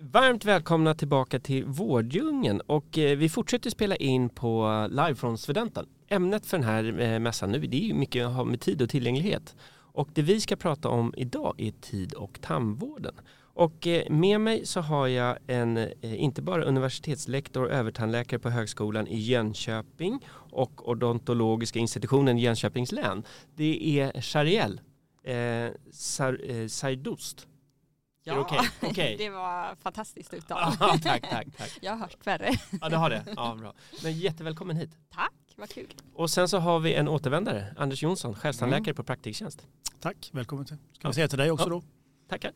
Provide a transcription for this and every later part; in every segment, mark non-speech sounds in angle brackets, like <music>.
Varmt välkomna tillbaka till Vårddjungeln och eh, vi fortsätter spela in på eh, live från Studenten. Ämnet för den här eh, mässan nu det är ju mycket med tid och tillgänglighet. Och det vi ska prata om idag är tid och tandvården. Och med mig så har jag en, inte bara universitetslektor och övertandläkare på Högskolan i Jönköping och odontologiska institutionen i Jönköpings län. Det är Shariel eh, Sardoust. Ja, okay? Okay. <laughs> det var fantastiskt uttal. tack, tack, tack. <laughs> Jag har hört värre. Ja, du har det. Ja, bra. Men jättevälkommen hit. Tack, vad kul. Och sen så har vi en återvändare, Anders Jonsson, självstandläkare mm. på praktiktjänst. Tack, välkommen till. Ska vi säga till dig också ja. då? Tackar.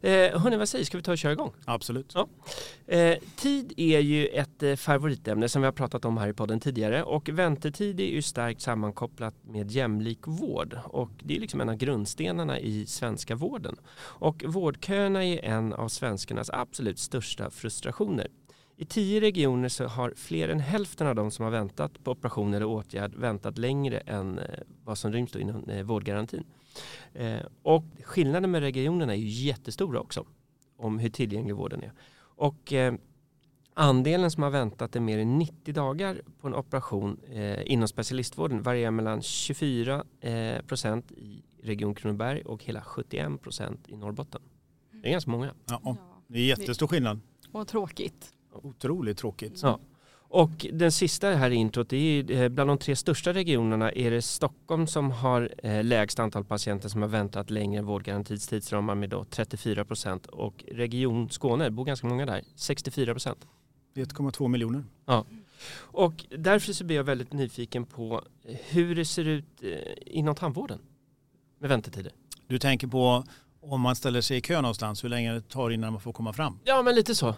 Eh, hörni, vad säger Ska vi ta och köra igång? Absolut. Ja. Eh, tid är ju ett eh, favoritämne som vi har pratat om här i podden tidigare och väntetid är ju starkt sammankopplat med jämlik vård och det är liksom en av grundstenarna i svenska vården. Och vårdköerna är en av svenskarnas absolut största frustrationer. I tio regioner så har fler än hälften av de som har väntat på operation eller åtgärd väntat längre än eh, vad som ryms inom eh, vårdgarantin. Eh, och skillnaden med regionerna är ju jättestora också om hur tillgänglig vården är. Och andelen som har väntat i mer än 90 dagar på en operation inom specialistvården varierar mellan 24 procent i Region Kronoberg och hela 71 procent i Norrbotten. Det är ganska många. Ja, det är jättestor skillnad. Och tråkigt. Otroligt tråkigt. Ja. Och den sista här introt, det är eh, bland de tre största regionerna är det Stockholm som har eh, lägst antal patienter som har väntat längre än vårdgarantins tidsramar med då 34 procent och Region Skåne, det bor ganska många där, 64 procent. 1,2 miljoner. Ja. Och därför så blir jag väldigt nyfiken på hur det ser ut eh, inom tandvården med väntetider. Du tänker på om man ställer sig i kö någonstans, hur länge det tar innan man får komma fram? Ja, men lite så.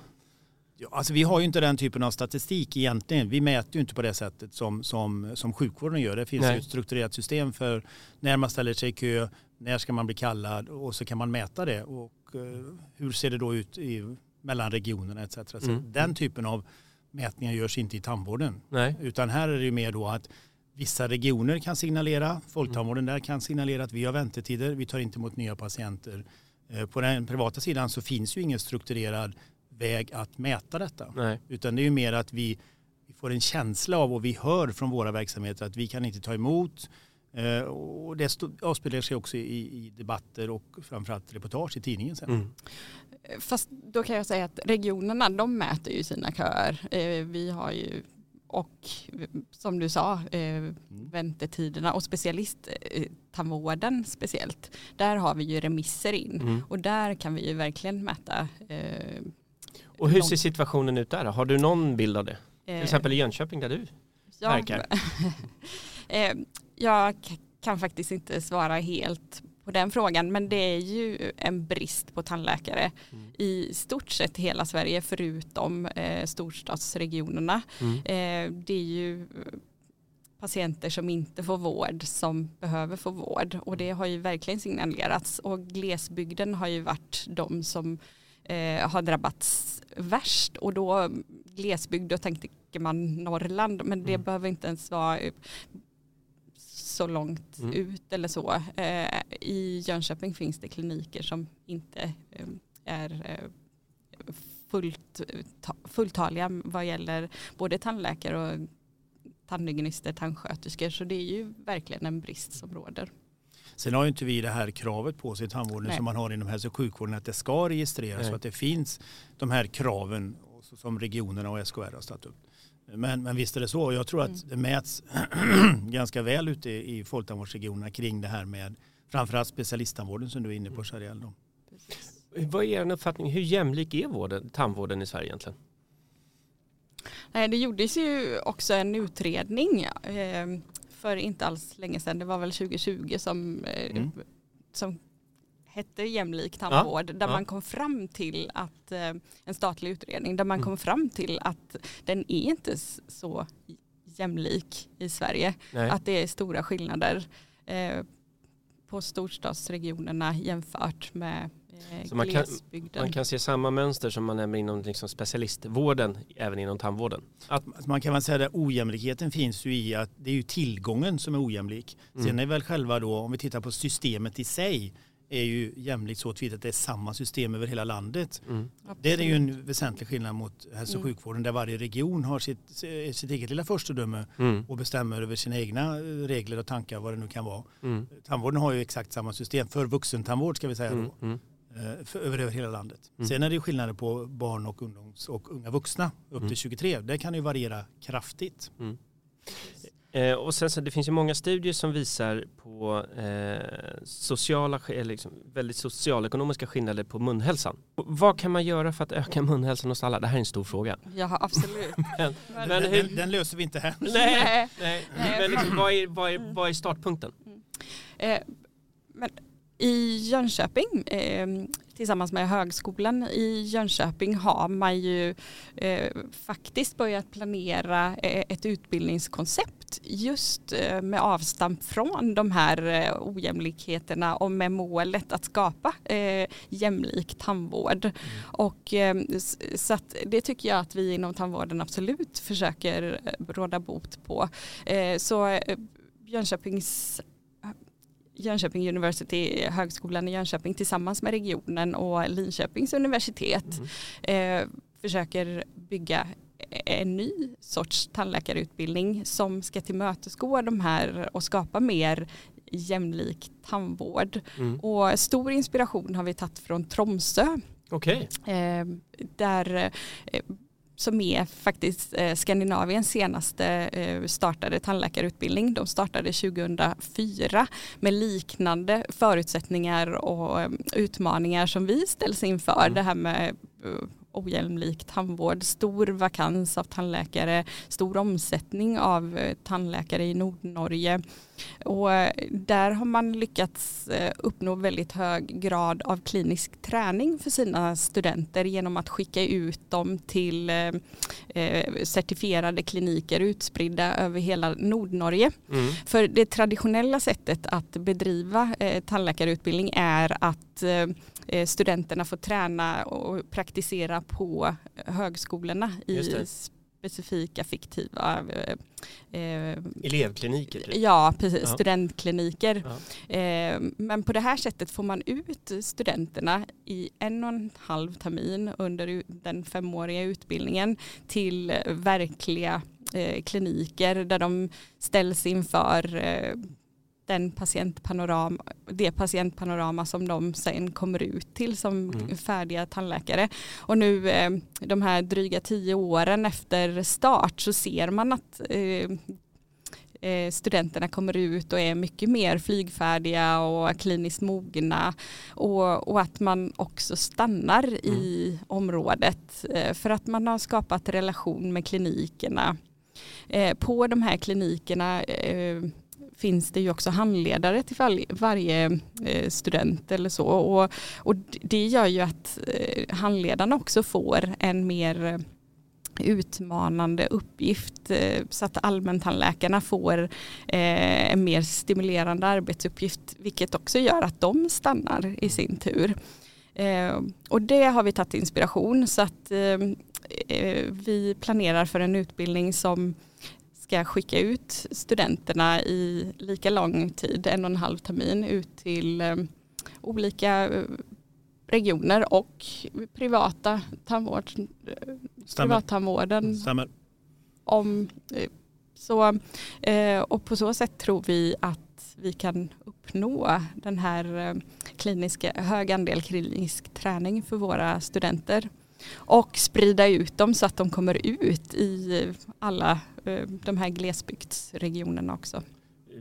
Alltså vi har ju inte den typen av statistik egentligen. Vi mäter ju inte på det sättet som, som, som sjukvården gör. Det finns Nej. ju ett strukturerat system för när man ställer sig i kö, när ska man bli kallad och så kan man mäta det. Och uh, hur ser det då ut i, mellan regionerna etc. Så mm. Den typen av mätningar görs inte i tandvården. Nej. Utan här är det ju mer då att vissa regioner kan signalera, folktandvården där kan signalera att vi har väntetider, vi tar inte emot nya patienter. Eh, på den privata sidan så finns ju ingen strukturerad väg att mäta detta. Nej. Utan det är ju mer att vi, vi, får en känsla av och vi hör från våra verksamheter att vi kan inte ta emot. Eh, och det avspeglar sig också i, i, debatter och framförallt reportage i tidningen sen. Mm. Fast då kan jag säga att regionerna de mäter ju sina köer. Eh, vi har ju och som du sa, eh, mm. väntetiderna och specialisttandvården speciellt. Där har vi ju remisser in mm. och där kan vi ju verkligen mäta eh, och hur ser situationen ut där? Har du någon bild av det? Till eh, exempel i Jönköping där du ja, verkar. <laughs> eh, jag kan faktiskt inte svara helt på den frågan men det är ju en brist på tandläkare mm. i stort sett hela Sverige förutom eh, storstadsregionerna. Mm. Eh, det är ju patienter som inte får vård som behöver få vård och det har ju verkligen signalerats och glesbygden har ju varit de som eh, har drabbats värst och då glesbygd då tänker man Norrland men det mm. behöver inte ens vara så långt mm. ut eller så. Eh, I Jönköping finns det kliniker som inte eh, är eh, fullt, fulltaliga vad gäller både tandläkare och tandhygienister, tandsköterskor så det är ju verkligen en brist som råder. Sen har ju inte vi det här kravet på sig i tandvården Nej. som man har inom hälso och sjukvården att det ska registreras och att det finns de här kraven som regionerna och SKR har satt upp. Men, men visst är det så. Jag tror att mm. det mäts <clears throat> ganska väl ute i folktandvårdsregionerna kring det här med framförallt specialisttandvården som du är inne på Shariel. Vad är er uppfattning? Hur jämlik är vården, tandvården i Sverige egentligen? Nej, det gjordes ju också en utredning eh, för inte alls länge sedan, det var väl 2020 som, eh, mm. som hette jämlik tandvård, ja, där ja. man kom fram till att, eh, en statlig utredning, där man mm. kom fram till att den är inte så jämlik i Sverige. Nej. Att det är stora skillnader eh, på storstadsregionerna jämfört med eh, man kan, man kan se samma mönster som man nämner inom liksom specialistvården, även inom tandvården. Att man kan väl säga att ojämlikheten finns ju i att det är ju tillgången som är ojämlik. Mm. Sen är väl själva då, om vi tittar på systemet i sig, är ju jämlikt så att det är samma system över hela landet. Mm. Det är ju en väsentlig skillnad mot hälso och mm. sjukvården där varje region har sitt, sitt eget lilla förstedöme mm. och bestämmer över sina egna regler och tankar vad det nu kan vara. Mm. Tandvården har ju exakt samma system för vuxentandvård ska vi säga då. Mm. Mm. Eh, för, över, över hela landet. Mm. Sen är det skillnader på barn och ungdoms och unga vuxna upp till 23. Det kan ju variera kraftigt. Eh, och sen så det finns ju många studier som visar på eh, sociala, liksom, väldigt socialekonomiska skillnader på munhälsan. Vad kan man göra för att öka munhälsan hos alla? Det här är en stor fråga. Ja, absolut. <laughs> men, men, men hur, den, den, löser vi inte här. Nej, nej. men liksom, vad, är, vad, är, vad är startpunkten? Mm. Eh, men i Jönköping eh, tillsammans med högskolan i Jönköping har man ju eh, faktiskt börjat planera eh, ett utbildningskoncept just eh, med avstamp från de här ojämlikheterna och med målet att skapa jämlik tandvård. Mm. Och, eh, så att det tycker jag att vi inom tandvården absolut försöker råda bot på. så Jönköpings Jönköping University, Högskolan i Jönköping tillsammans med regionen och Linköpings universitet mm. eh, försöker bygga en ny sorts tandläkarutbildning som ska tillmötesgå de här och skapa mer jämlik tandvård. Mm. Och stor inspiration har vi tagit från Tromsö. Okay. Eh, där eh, som är faktiskt eh, Skandinaviens senaste eh, startade tandläkarutbildning. De startade 2004 med liknande förutsättningar och eh, utmaningar som vi ställs inför. Mm. Det här med eh, ojämlik tandvård, stor vakans av tandläkare, stor omsättning av eh, tandläkare i Nordnorge. Och eh, där har man lyckats eh, uppnå väldigt hög grad av klinisk träning för sina studenter genom att skicka ut dem till certifierade kliniker utspridda över hela Nordnorge. Mm. För det traditionella sättet att bedriva tandläkarutbildning är att studenterna får träna och praktisera på högskolorna i specifika fiktiva eh, eh, elevkliniker? Typ. Ja, precis, ja. studentkliniker. Ja. Eh, men på det här sättet får man ut studenterna i en och en halv termin under den femåriga utbildningen till verkliga eh, kliniker där de ställs inför eh, den patientpanorama, det patientpanorama som de sen kommer ut till som mm. färdiga tandläkare. Och nu eh, de här dryga tio åren efter start så ser man att eh, eh, studenterna kommer ut och är mycket mer flygfärdiga och kliniskt mogna och, och att man också stannar mm. i området för att man har skapat relation med klinikerna. På de här klinikerna finns det ju också handledare till varje, varje eh, student eller så. Och, och det gör ju att eh, handledarna också får en mer eh, utmanande uppgift så att allmäntandläkarna får en mer stimulerande arbetsuppgift vilket också gör att de stannar i sin tur. och det har vi tagit inspiration så att vi planerar för en utbildning som ska skicka ut studenterna i lika lång tid, en och en halv termin, ut till eh, olika eh, regioner och privata tandvård, privattandvården. Stämmer. Om, eh, så, och på så sätt tror vi att vi kan uppnå den här kliniska, hög andel klinisk träning för våra studenter och sprida ut dem så att de kommer ut i eh, alla eh, de här glesbygdsregionerna också.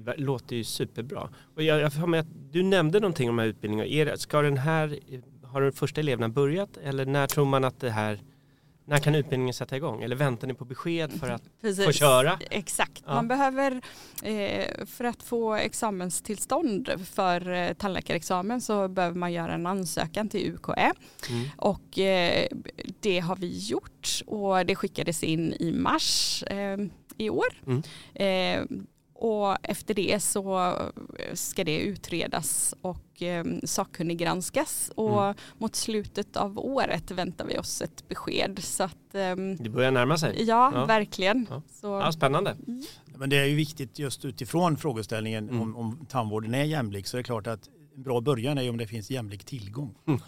Det låter ju superbra. Och jag, jag med att du nämnde någonting om de här utbildningarna. Ska den här, har de första eleverna börjat eller när tror man att det här när kan utbildningen sätta igång? Eller väntar ni på besked för att Precis. få köra? Exakt, ja. man behöver eh, för att få examenstillstånd för eh, tandläkarexamen så behöver man göra en ansökan till UKÄ mm. och eh, det har vi gjort och det skickades in i mars i år. Mm. Och efter det så ska det utredas och eh, sakkunniggranskas och mm. mot slutet av året väntar vi oss ett besked. Så att, eh, det börjar närma sig. Ja, ja. verkligen. Ja. Så. Ja, spännande. Mm. Men det är ju viktigt just utifrån frågeställningen mm. om, om tandvården är jämlik så är det klart att en bra början är om det finns jämlik tillgång. Mm.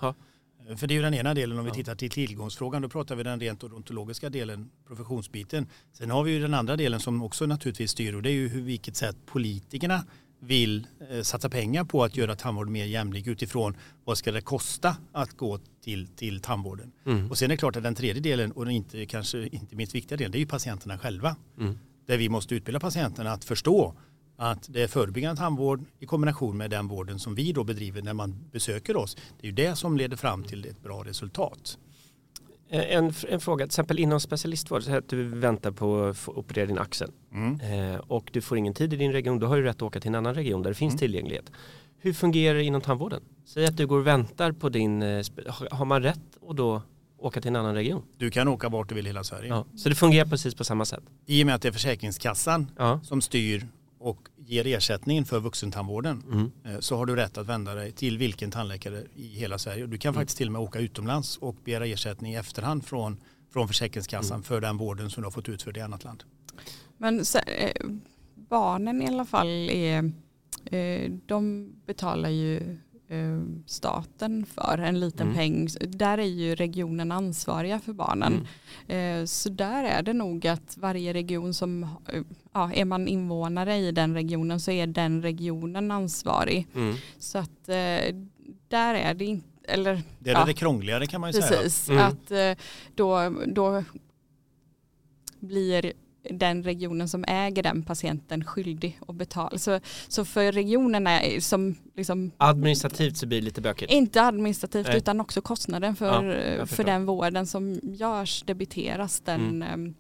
För det är ju den ena delen om vi tittar till tillgångsfrågan. Då pratar vi den rent odontologiska delen, professionsbiten. Sen har vi ju den andra delen som också naturligtvis styr och det är ju hur, vilket sätt politikerna vill eh, satsa pengar på att göra tandvården mer jämlik utifrån vad ska det kosta att gå till, till tandvården. Mm. Och sen är det klart att den tredje delen och inte, kanske inte minst viktiga delen det är ju patienterna själva. Mm. Där vi måste utbilda patienterna att förstå att det är förebyggande tandvård i kombination med den vården som vi då bedriver när man besöker oss. Det är ju det som leder fram till ett bra resultat. Eh, en, en fråga, till exempel inom specialistvård, så att du väntar på att operera din axel mm. eh, och du får ingen tid i din region, då har du rätt att åka till en annan region där det finns mm. tillgänglighet. Hur fungerar det inom tandvården? Säg att du går och väntar på din, eh, har man rätt att då åka till en annan region? Du kan åka vart du vill i hela Sverige. Ja, så det fungerar precis på samma sätt? I och med att det är Försäkringskassan ja. som styr och ger ersättningen för vuxentandvården mm. Eh, så har du rätt att vända dig till vilken tandläkare i hela Sverige. Du kan mm. faktiskt till och med åka utomlands och begära ersättning i efterhand från, från Försäkringskassan mm. för den vården som du har fått utförd i annat land. Men så, eh, barnen i alla fall är, eh, de betalar ju staten för en liten mm. peng. Där är ju regionen ansvariga för barnen. Mm. Eh, så där är det nog att varje region som, eh, ja, är man invånare i den regionen så är den regionen ansvarig. Mm. Så att där är det inte, eller det är ja, det krångligare kan man ju precis, säga. Precis, mm. att då, då blir den regionen som äger den patienten skyldig att betala. Så, så för regionerna som liksom, Administrativt så blir det lite bökigt? Inte administrativt Nej. utan också kostnaden för, ja, för den vården som görs debiteras den. Mm.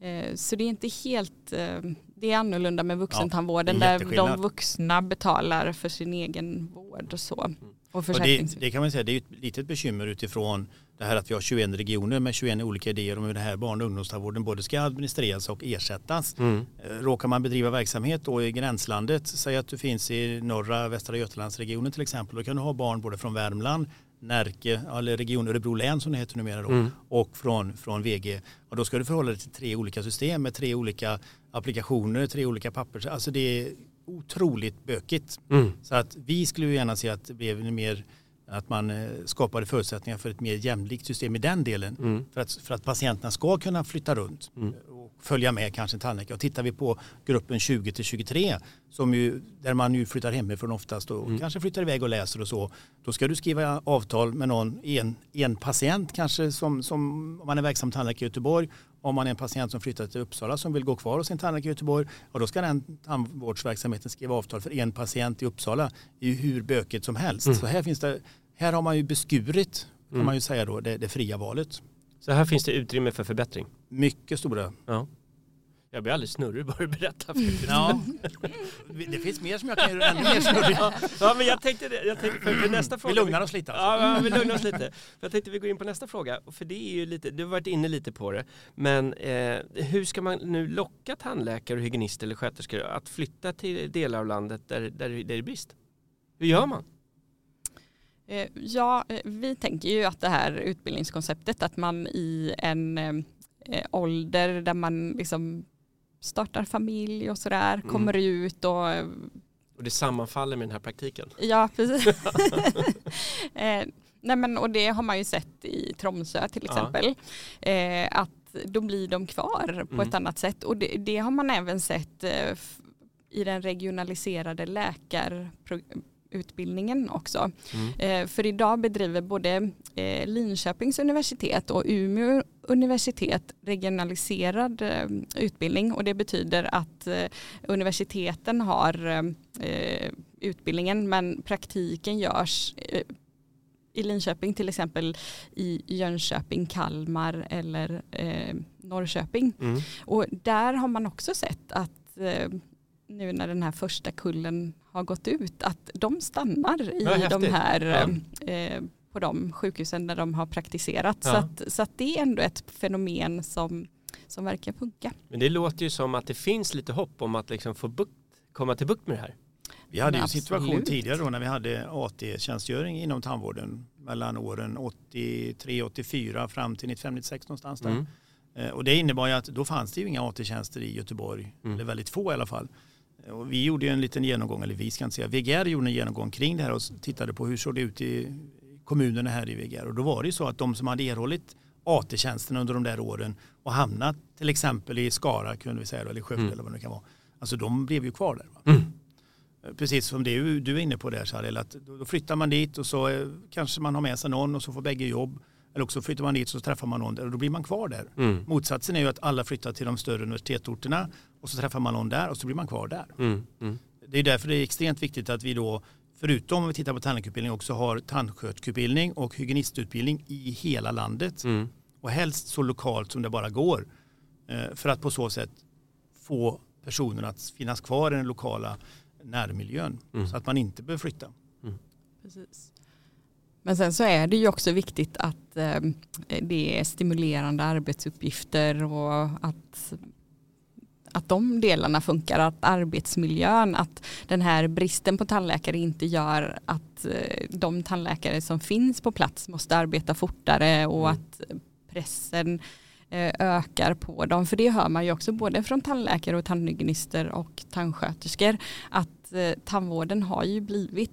Eh, så det är inte helt, eh, det är annorlunda med vuxentandvården ja, där de vuxna betalar för sin egen vård och så. Och, och det, det, kan man säga, det är ett litet bekymmer utifrån det här att vi har 21 regioner med 21 olika idéer om hur det här barn och ungdomstandvården både ska administreras och ersättas. Mm. Eh, råkar man bedriva verksamhet då i gränslandet, säg att du finns i norra Västra Götalandsregionen till exempel, då kan du ha barn både från Värmland, Närke, eller Region Örebro län som det heter numera då, mm. och från, från VG. Och då ska du förhålla dig till tre olika system med tre olika applikationer, tre olika papper. Alltså det är otroligt bökigt. Mm. Så att vi skulle gärna se att det blev mer att man eh, skapade förutsättningar för ett mer jämlikt system i den delen. Mm. För, att, för att patienterna ska kunna flytta runt mm. och följa med kanske en tandläkare. Och tittar vi på gruppen 20 till 23 som ju, där man ju flyttar hemifrån oftast och mm. kanske flyttar iväg och läser och så. Då ska du skriva avtal med någon, en, en patient kanske som, som om man är verksam tandläkare i Göteborg om man är en patient som flyttar till Uppsala som vill gå kvar hos sin tandläkare i Göteborg, och då ska den tandvårdsverksamheten skriva avtal för en patient i Uppsala. Det är ju hur bökigt som helst. Mm. Så här, finns det, här har man ju beskurit, kan mm. man ju säga då, det, det fria valet. Så här finns det utrymme för förbättring? Mycket stora. Ja. Jag blir alldeles snurrig <laughs> bara du berättar. Ja. Det finns mer som jag kan göra ännu mer snurrig. Ja, men jag tänkte, jag tänkte för, för nästa fråga. Vi lugnar oss lite. Alltså. Ja, vi lugnar oss lite. Jag tänkte vi går in på nästa fråga. För det är ju lite, du har varit inne lite på det. Men eh, hur ska man nu locka tandläkare och hygienister eller sköterskor att flytta till delar av landet där, där, där det är brist? Hur gör man? Eh, ja, eh, vi tänker ju att det här utbildningskonceptet att man i en eh, ålder där man liksom startar familj och sådär, mm. kommer ut och och det sammanfaller med den här praktiken. Ja, precis. <laughs> <laughs> eh, nej men, och det har man ju sett i Tromsö till exempel. Ja. Eh, att då blir de kvar på mm. ett annat sätt. Och det, det har man även sett eh, i den regionaliserade läkar utbildningen också. Mm. Eh, för idag bedriver både eh, Linköpings universitet och Umeå universitet regionaliserad eh, utbildning och det betyder att universiteten har utbildningen men praktiken görs i Linköping till exempel i Jönköping, Kalmar eller eh, Norrköping. Mm. Och där har man också sett att eh, nu när den här första kullen har gått ut att de stannar i de här eh, på de sjukhusen där de har praktiserat. Ja. Så, att, så att det är ändå ett fenomen som, som verkar funka. Men det låter ju som att det finns lite hopp om att liksom få bukt, komma till bukt med det här. Vi hade ju en situation tidigare då när vi hade AT-tjänstgöring inom tandvården mellan åren 83-84 fram till 95-96 någonstans där. Mm. Eh, och det innebar ju att då fanns det ju inga AT-tjänster i Göteborg, mm. eller väldigt få i alla fall. Och vi gjorde en liten genomgång, eller vi ska inte säga, VGR gjorde en genomgång kring det här och tittade på hur såg det ut i kommunerna här i VGR. Och då var det ju så att de som hade erhållit AT-tjänsterna under de där åren och hamnat till exempel i Skara kunde vi säga, eller Skövde mm. eller vad det kan vara. Alltså de blev ju kvar där. Mm. Precis som det du är inne på där Sharil, att då flyttar man dit och så eh, kanske man har med sig någon och så får bägge jobb. Eller också flyttar man dit och så träffar man någon där och då blir man kvar där. Mm. Motsatsen är ju att alla flyttar till de större universitetsorterna och så träffar man någon där och så blir man kvar där. Mm. Mm. Det är därför det är extremt viktigt att vi då, förutom om vi tittar på tandläkarutbildning, också har tandsköterskeutbildning och hygienistutbildning i hela landet. Mm. Och helst så lokalt som det bara går. Eh, för att på så sätt få personerna att finnas kvar i den lokala närmiljön. Mm. Så att man inte behöver flytta. Mm. Precis. Men sen så är det ju också viktigt att eh, det är stimulerande arbetsuppgifter och att att de delarna funkar, att arbetsmiljön, att den här bristen på tandläkare inte gör att eh, de tandläkare som finns på plats måste arbeta fortare och mm. att pressen eh, ökar på dem. För det hör man ju också både från tandläkare och tandhygienister och tandsköterskor att eh, tandvården har ju blivit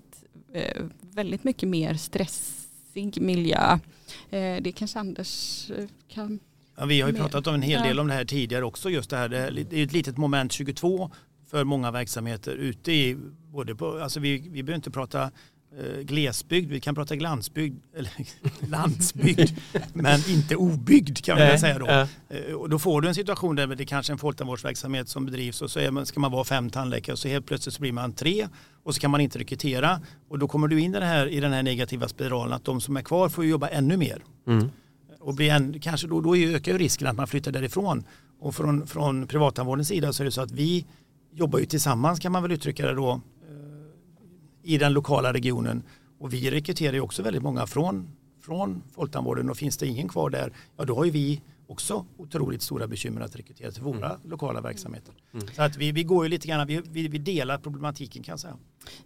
väldigt mycket mer stressig miljö. Det kanske Anders kan Ja, vi har ju pratat om en hel del om det här tidigare också. Just det här, det är ett litet moment 22 för många verksamheter ute i, både på, alltså vi, vi behöver inte prata eh, glesbygd, vi kan prata glansbygd, <laughs> eller landsbygd, <laughs> men inte obyggd kan man säga då. Eh, och då får du en situation där det är kanske är en folktandvårdsverksamhet som bedrivs och så är man, ska man vara fem tandläkare och så helt plötsligt så blir man tre och så kan man inte rekrytera och då kommer du in i, det här, i den här negativa spiralen att de som är kvar får jobba ännu mer. Mm och blir en, kanske då, då ökar ju risken att man flyttar därifrån. Och från, från privattandvårdens sida så är det så att vi jobbar ju tillsammans kan man väl uttrycka det då eh, i den lokala regionen. Och vi rekryterar ju också väldigt många från, från folktandvården och finns det ingen kvar där, ja då har ju vi också otroligt stora bekymmer att rekrytera till våra mm. lokala verksamheter. Mm. Så att vi, vi går ju lite grann, vi, vi, delar problematiken kan jag säga.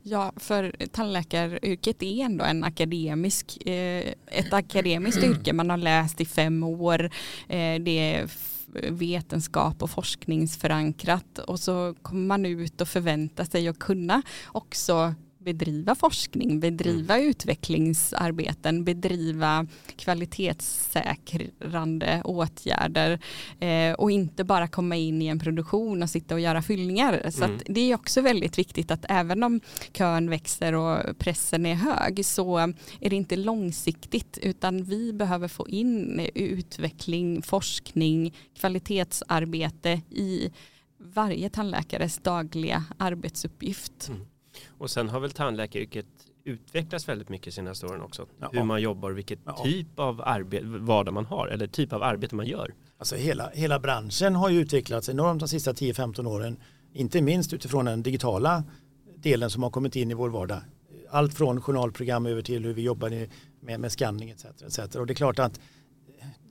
Ja, för tandläkaryrket är ändå en akademisk, eh, ett akademiskt yrke. Man har läst i fem år. Eh, det är vetenskap och forskningsförankrat och så kommer man ut och förväntar sig att kunna också bedriva forskning, bedriva mm. utvecklingsarbeten, bedriva kvalitetssäkrande åtgärder eh, och inte bara komma in i en produktion och sitta och göra fyllningar. Så mm. det är också väldigt viktigt att även om kön växer och pressen är hög så är det inte långsiktigt utan vi behöver få in utveckling, forskning, kvalitetsarbete i varje tandläkares dagliga arbetsuppgift. Mm. Och sen har väl tandläkaryrket utvecklats väldigt mycket senaste åren också. Ja. Hur man jobbar, vilket ja. typ av arbete, vardag man har eller typ av arbete man gör. Alltså hela, hela branschen har ju utvecklats enormt de sista 10-15 åren. Inte minst utifrån den digitala delen som har kommit in i vår vardag. Allt från journalprogram över till hur vi jobbar med, med scanning etc, etc. Och det är klart att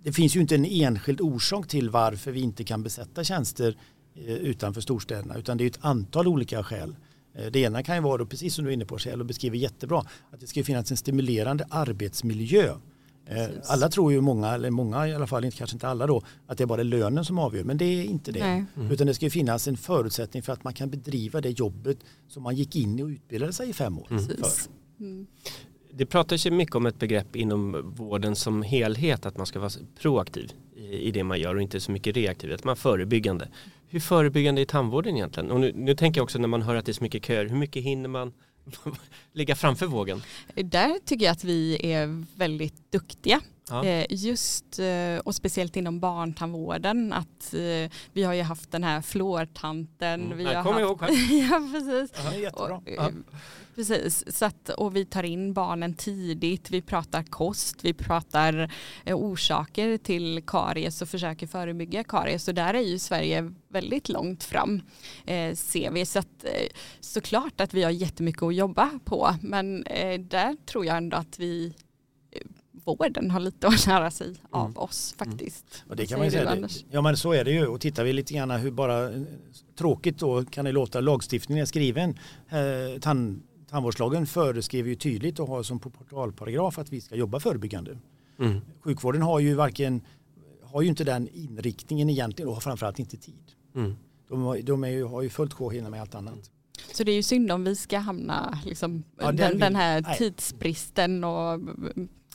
det finns ju inte en enskild orsak till varför vi inte kan besätta tjänster eh, utanför storstäderna utan det är ett antal olika skäl. Eh, det ena kan ju vara, då, precis som du är inne på Kjell och beskriver jättebra, att det ska finnas en stimulerande arbetsmiljö. Eh, precis. Alla tror ju många, eller många i alla fall, kanske inte alla då, att det är bara lönen som avgör. Men det är inte det. Mm. Utan det ska finnas en förutsättning för att man kan bedriva det jobbet som man gick in och utbildade sig i fem år mm. för. Mm. Det pratas ju mycket om ett begrepp inom vården som helhet, att man ska vara proaktiv i det man gör och inte så mycket reaktiv, att man är förebyggande. Hur förebyggande är tandvården egentligen? Och nu, nu tänker jag också när man hör att det är så mycket köer, hur mycket hinner man <laughs> ligga framför vågen? Där tycker jag att vi är väldigt duktiga. Ja. Eh, just eh, och speciellt inom barntandvården att eh, vi har ju haft den här fluortanten. Mm. Vi har kommer haft... ihåg <laughs> ja, precis. Ja, jättebra. Och, Precis, så att, och vi tar in barnen tidigt, vi pratar kost, vi pratar orsaker till karies och försöker förebygga karies. Så där är ju Sverige väldigt långt fram eh, ser vi. Så att, eh, såklart att vi har jättemycket att jobba på men eh, där tror jag ändå att vi vården har lite att lära sig mm. av oss mm. faktiskt. Mm. Och det kan man säga, det, ja men så är det ju och tittar vi lite grann hur bara tråkigt då kan det låta lagstiftningen är skriven. Eh, tand, tandvårdslagen föreskriver ju tydligt och har som portalparagraf att vi ska jobba förebyggande. Mm. Sjukvården har ju varken har ju inte den inriktningen egentligen och har framförallt inte tid. Mm. De, de är ju, har ju fullt sjå hinna med allt annat. Så det är ju synd om vi ska hamna liksom, ja, den, den, här nej. tidsbristen och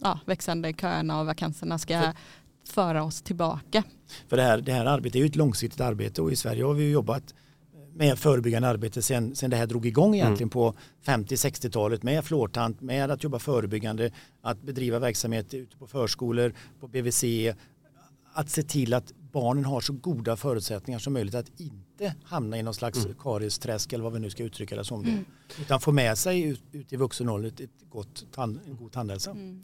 ja, växande köerna och vakanserna ska för, föra oss tillbaka. För det här, det här arbetet är ju ett långsiktigt arbete och i Sverige har vi jobbat med förebyggande arbete sen, sen det här drog igång egentligen mm. på 50-60-talet med fluortant, med att jobba förebyggande, att bedriva verksamhet ute på förskolor, på BVC, att se till att barnen har så goda förutsättningar som möjligt att inte hamna i någon slags mm. kariesträsk eller vad vi nu ska uttrycka det som. Mm. Utan få med sig ut, ut i vuxen ålder ett gott tand, en god tandhälsa. Mm.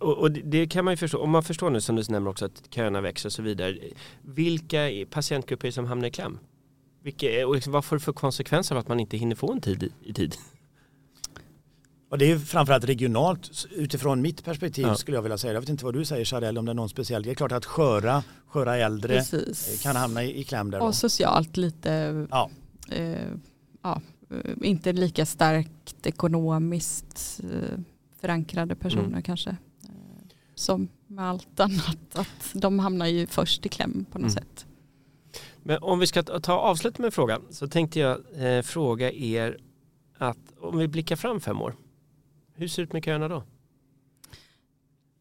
Och, och, det kan man ju förstå, om man förstår nu som du nämner också att köerna växer och så vidare. Vilka patientgrupper som hamnar i kläm? Vilka, och liksom, vad får det för konsekvenser av att man inte hinner få en tid i tid? Och det är framförallt regionalt utifrån mitt perspektiv ja. skulle jag vilja säga. Jag vet inte vad du säger Charelle om det är någon speciell. Det är klart att sköra, sköra äldre Precis. kan hamna i, i kläm där. Och socialt lite, ja. Eh, ja, inte lika starkt ekonomiskt eh, förankrade personer mm. kanske. Eh, som med allt annat, att de hamnar ju först i kläm på något mm. sätt. Men om vi ska ta avslut med en fråga så tänkte jag eh, fråga er att om vi blickar fram fem år hur ser det ut med köerna då?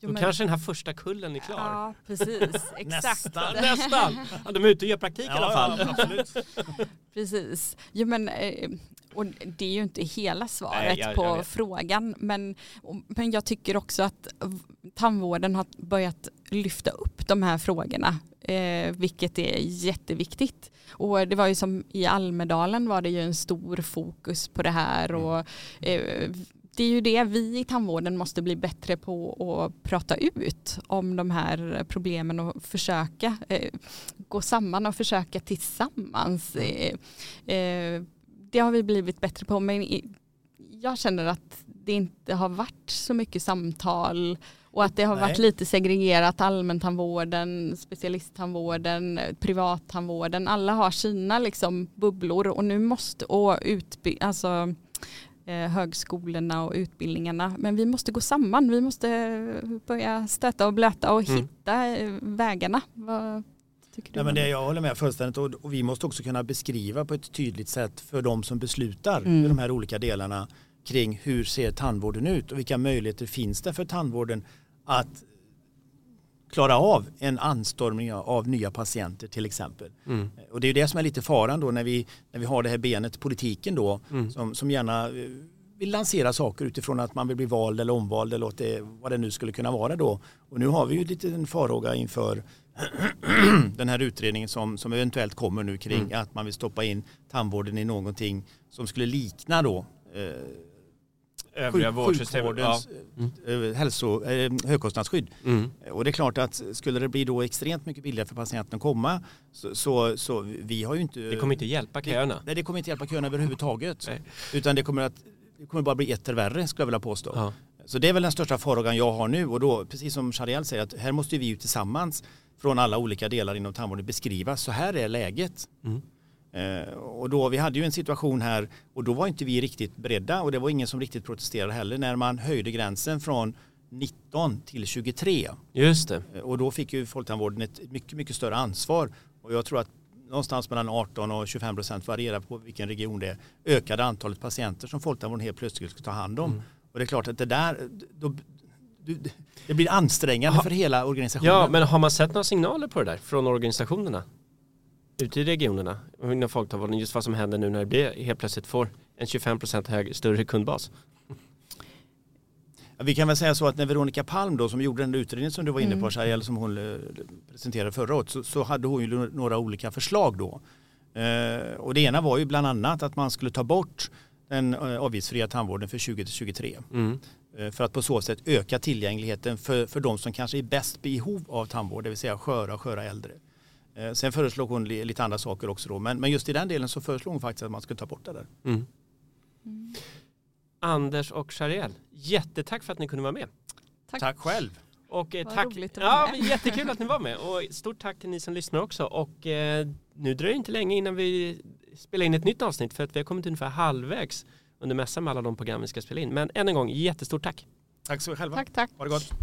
Jo, då men... kanske den här första kullen är klar. Ja, precis. <laughs> Exakt. Nästan. Nästan. Ja, de är ute och gör praktik ja, i alla fall. Ja, absolut. <laughs> precis. Jo, men, eh, och det är ju inte hela svaret Nej, jag, på jag frågan. Men, men jag tycker också att tandvården har börjat lyfta upp de här frågorna. Eh, vilket är jätteviktigt. Och det var ju som i Almedalen var det ju en stor fokus på det här. Mm. Och, eh, det är ju det vi i tandvården måste bli bättre på att prata ut om de här problemen och försöka eh, gå samman och försöka tillsammans. Eh, eh, det har vi blivit bättre på men jag känner att det inte har varit så mycket samtal och att det har Nej. varit lite segregerat allmäntandvården, specialisttandvården, privattandvården. Alla har sina liksom bubblor och nu måste, och utby, alltså högskolorna och utbildningarna. Men vi måste gå samman, vi måste börja stöta och blöta och mm. hitta eh, vägarna. Vad tycker du? Men det, jag håller med fullständigt och, vi måste också kunna beskriva på ett tydligt sätt för de som beslutar mm. de här olika delarna kring hur ser tandvården ut och vilka möjligheter finns det för tandvården att klara av en anstormning av nya patienter till exempel. Mm. Och det är det som är lite faran då när vi, när vi har det här benet politiken då mm. som, som gärna eh, vill lansera saker utifrån att man vill bli vald eller omvald eller det, vad det nu skulle kunna vara då. Och nu har vi ju lite en farhåga inför <clears throat> den här utredningen som, som eventuellt kommer nu kring mm. att man vill stoppa in tandvården i någonting som skulle likna då eh, övriga vårdsystemet. Ja. Mm. hälso, eh, högkostnadsskydd. Mm. Och det är klart att skulle det bli då extremt mycket billigare för patienten att komma så, så, så vi har ju inte... Det kommer inte hjälpa köerna. nej, det kommer inte hjälpa köerna överhuvudtaget. Nej. Utan det kommer, att, det kommer bara bli etter värre skulle jag vilja påstå. Ja. Så det är väl den största farhågan jag har nu och då, precis som Shariel säger, att här måste vi ju tillsammans från alla olika delar inom tandvården beskriva, så här är läget. Mm. Eh, och då, vi hade ju en situation här och då var inte vi riktigt beredda och det var ingen som riktigt protesterade heller när man höjde gränsen från 19 till 23. Just det. Eh, och då fick ju Folktandvården ett mycket, mycket större ansvar och jag tror att någonstans mellan 18 och 25 procent varierar på vilken region det är ökade antalet patienter som Folktandvården helt plötsligt ska ta hand om. Mm. Och det är klart att det där, då, det blir ansträngande ha, för hela organisationen. Ja, men har man sett några signaler på det där från organisationerna? Ute i regionerna inom folktandvården just vad som händer nu när det blir helt plötsligt får en 25 procent större kundbas? Vi kan väl säga så att när Veronica Palm då som gjorde den utredningen som du var inne på, mm. eller som hon eh, presenterade förra året, så, så hade hon ju några olika förslag då. Eh, och det ena var ju bland annat att man skulle ta bort den eh, avgiftsfria tandvården för 20 till 23. Mm. Eh, för att på så sätt öka tillgängligheten för, för de som kanske är bäst behov av tandvård, det vill säga sköra och sköra äldre. Eh, sen föreslog hon lite andra saker också då, men, men just i den delen så föreslog hon faktiskt att man skulle ta bort det där. Mm. Mm. Anders och Shariel, jättetack för att ni kunde vara med. Tack, tack själv. Och eh, tack. Roligt att ja, med. Jättekul att ni var med och stort tack till ni som lyssnar också. Och eh, nu dröjer det inte länge innan vi spelar in ett nytt avsnitt för att vi har kommit ungefär halvvägs under mässan med alla de program vi ska spela in. Men än en gång, jättestort tack. Tack så själva. Tack, tack. Ha det gott.